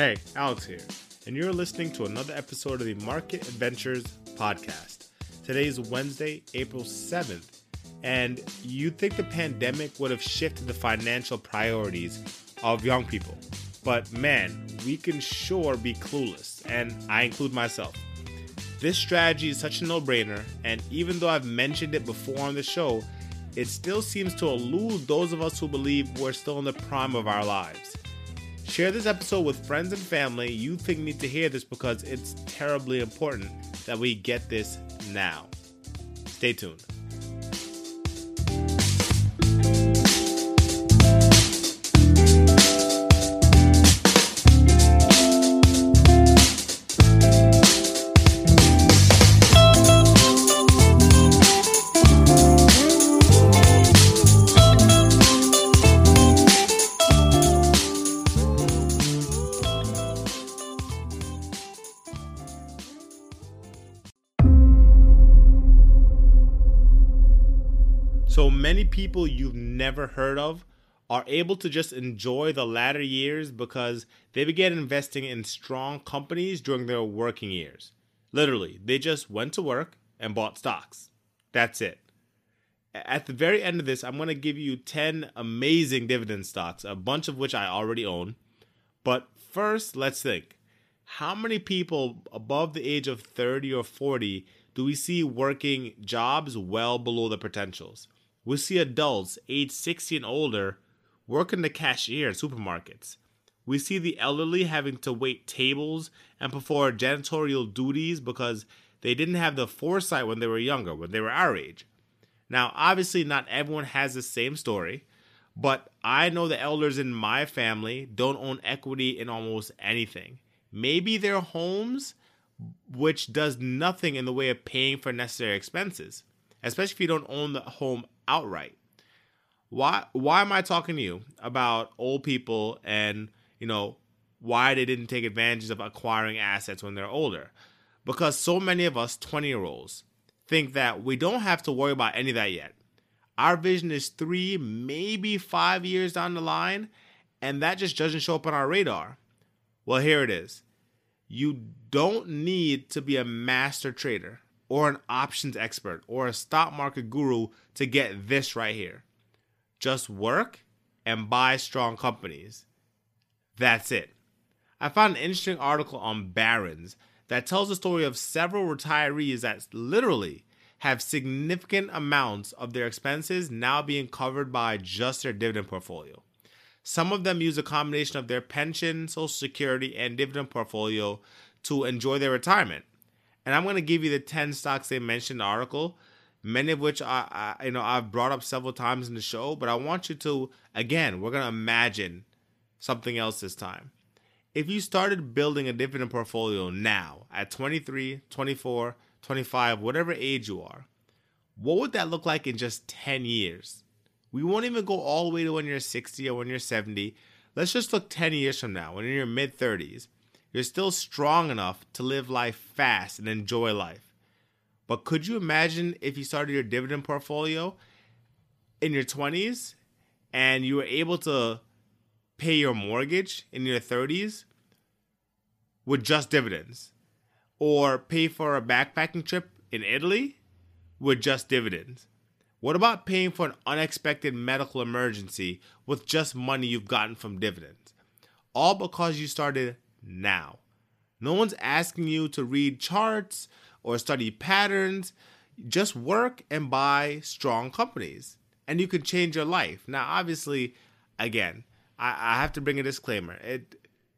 Hey, Alex here, and you're listening to another episode of the Market Adventures podcast. Today is Wednesday, April 7th, and you'd think the pandemic would have shifted the financial priorities of young people. But man, we can sure be clueless, and I include myself. This strategy is such a no brainer, and even though I've mentioned it before on the show, it still seems to elude those of us who believe we're still in the prime of our lives. Share this episode with friends and family you think need to hear this because it's terribly important that we get this now. Stay tuned. People you've never heard of are able to just enjoy the latter years because they began investing in strong companies during their working years. Literally, they just went to work and bought stocks. That's it. At the very end of this, I'm going to give you 10 amazing dividend stocks, a bunch of which I already own. But first, let's think. How many people above the age of 30 or 40 do we see working jobs well below the potentials? We see adults age 60 and older working the cashier in supermarkets. We see the elderly having to wait tables and perform janitorial duties because they didn't have the foresight when they were younger, when they were our age. Now, obviously, not everyone has the same story, but I know the elders in my family don't own equity in almost anything. Maybe their homes, which does nothing in the way of paying for necessary expenses, especially if you don't own the home outright. Why why am I talking to you about old people and, you know, why they didn't take advantage of acquiring assets when they're older? Because so many of us 20-year-olds think that we don't have to worry about any of that yet. Our vision is 3, maybe 5 years down the line, and that just doesn't show up on our radar. Well, here it is. You don't need to be a master trader or an options expert or a stock market guru to get this right here. Just work and buy strong companies. That's it. I found an interesting article on Barron's that tells the story of several retirees that literally have significant amounts of their expenses now being covered by just their dividend portfolio. Some of them use a combination of their pension, social security, and dividend portfolio to enjoy their retirement and I'm going to give you the 10 stocks they mentioned in the article, many of which I, I, you know I've brought up several times in the show, but I want you to again, we're going to imagine something else this time. If you started building a dividend portfolio now at 23, 24, 25, whatever age you are, what would that look like in just 10 years? We won't even go all the way to when you're 60 or when you're 70. Let's just look 10 years from now, when you're in your mid 30s you're still strong enough to live life fast and enjoy life. But could you imagine if you started your dividend portfolio in your 20s and you were able to pay your mortgage in your 30s with just dividends? Or pay for a backpacking trip in Italy with just dividends? What about paying for an unexpected medical emergency with just money you've gotten from dividends? All because you started now. No one's asking you to read charts or study patterns. Just work and buy strong companies, and you can change your life. Now, obviously, again, I, I have to bring a disclaimer. It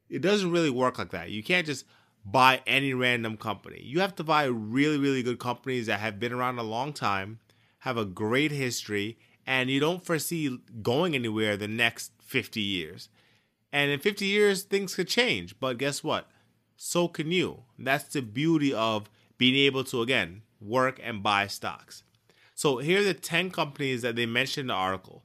it doesn't really work like that. You can't just buy any random company. You have to buy really, really good companies that have been around a long time, have a great history, and you don't foresee going anywhere the next 50 years. And in 50 years, things could change. But guess what? So can you. That's the beauty of being able to, again, work and buy stocks. So here are the 10 companies that they mentioned in the article.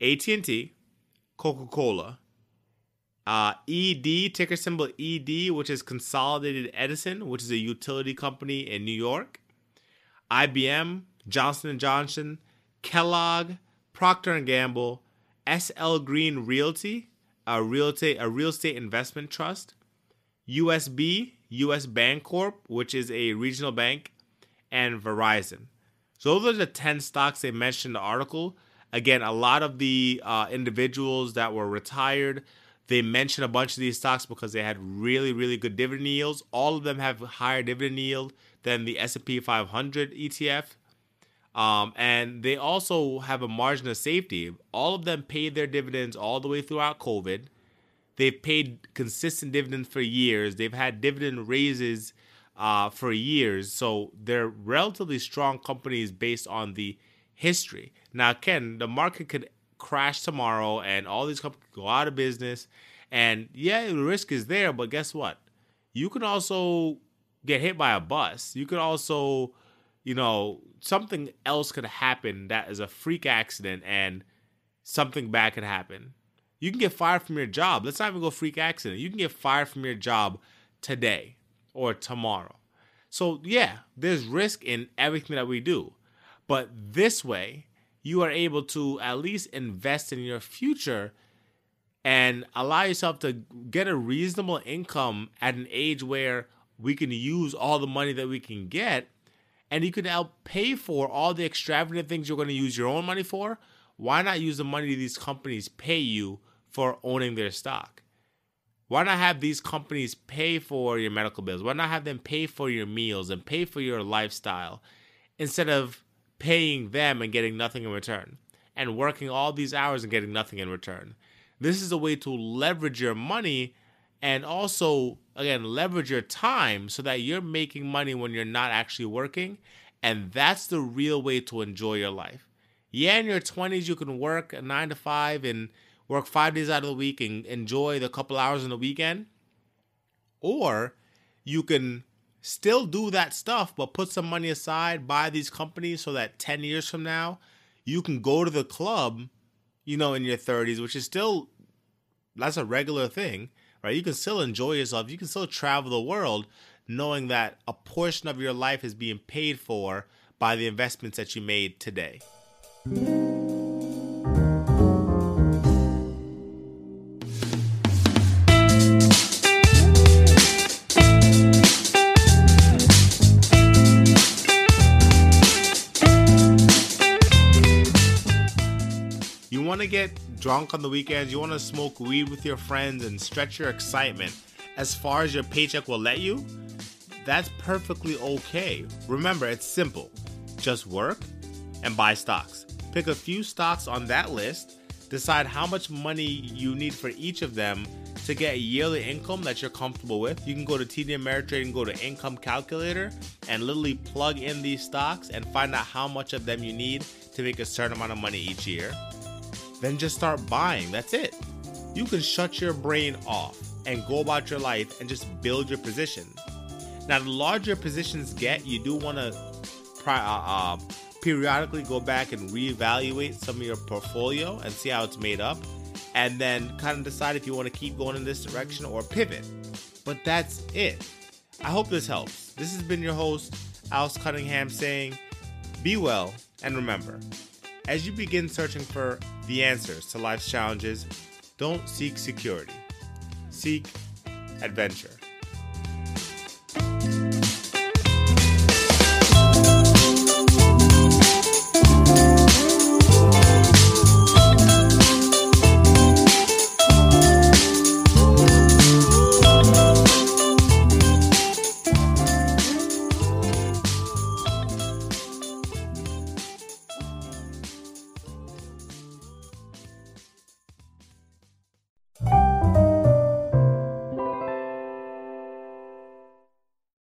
AT&T, Coca-Cola, uh, ED ticker symbol ED, which is Consolidated Edison, which is a utility company in New York, IBM, Johnson & Johnson, Kellogg, Procter Gamble, SL Green Realty, a real estate a real estate investment trust, USB, US Bancorp, which is a regional bank, and Verizon. So those are the 10 stocks they mentioned in the article. Again, a lot of the uh, individuals that were retired, they mentioned a bunch of these stocks because they had really, really good dividend yields. All of them have higher dividend yield than the S&P 500 ETF. Um, and they also have a margin of safety. All of them paid their dividends all the way throughout COVID. They've paid consistent dividends for years. They've had dividend raises uh, for years. So they're relatively strong companies based on the history. Now, Ken, the market could crash tomorrow and all these companies go out of business. And yeah, the risk is there, but guess what? You can also get hit by a bus. You could also, you know, something else could happen that is a freak accident and something bad could happen. You can get fired from your job. Let's not even go freak accident. You can get fired from your job today or tomorrow. So, yeah, there's risk in everything that we do. But this way, you are able to at least invest in your future and allow yourself to get a reasonable income at an age where we can use all the money that we can get and you can help pay for all the extravagant things you're going to use your own money for. Why not use the money these companies pay you for owning their stock? Why not have these companies pay for your medical bills? Why not have them pay for your meals and pay for your lifestyle instead of paying them and getting nothing in return, and working all these hours and getting nothing in return. This is a way to leverage your money and also, again, leverage your time so that you're making money when you're not actually working. And that's the real way to enjoy your life. Yeah, in your 20s, you can work a nine to five and work five days out of the week and enjoy the couple hours on the weekend. Or you can still do that stuff, but put some money aside, buy these companies so that 10 years from now, you can go to the club, you know, in your 30s, which is still, that's a regular thing, right? You can still enjoy yourself. You can still travel the world knowing that a portion of your life is being paid for by the investments that you made today. Want to get drunk on the weekends, you want to smoke weed with your friends and stretch your excitement as far as your paycheck will let you, that's perfectly okay. Remember, it's simple. Just work and buy stocks. Pick a few stocks on that list, decide how much money you need for each of them to get a yearly income that you're comfortable with. You can go to TD Ameritrade and go to Income Calculator and literally plug in these stocks and find out how much of them you need to make a certain amount of money each year then just start buying. That's it. You can shut your brain off and go about your life and just build your position. Now, the larger positions get, you do want to uh, uh, periodically go back and reevaluate some of your portfolio and see how it's made up, and then kind of decide if you want to keep going in this direction or pivot. But that's it. I hope this helps. This has been your host, Alex Cunningham, saying, Be well, and remember, As you begin searching for the answers to life's challenges, don't seek security, seek adventure.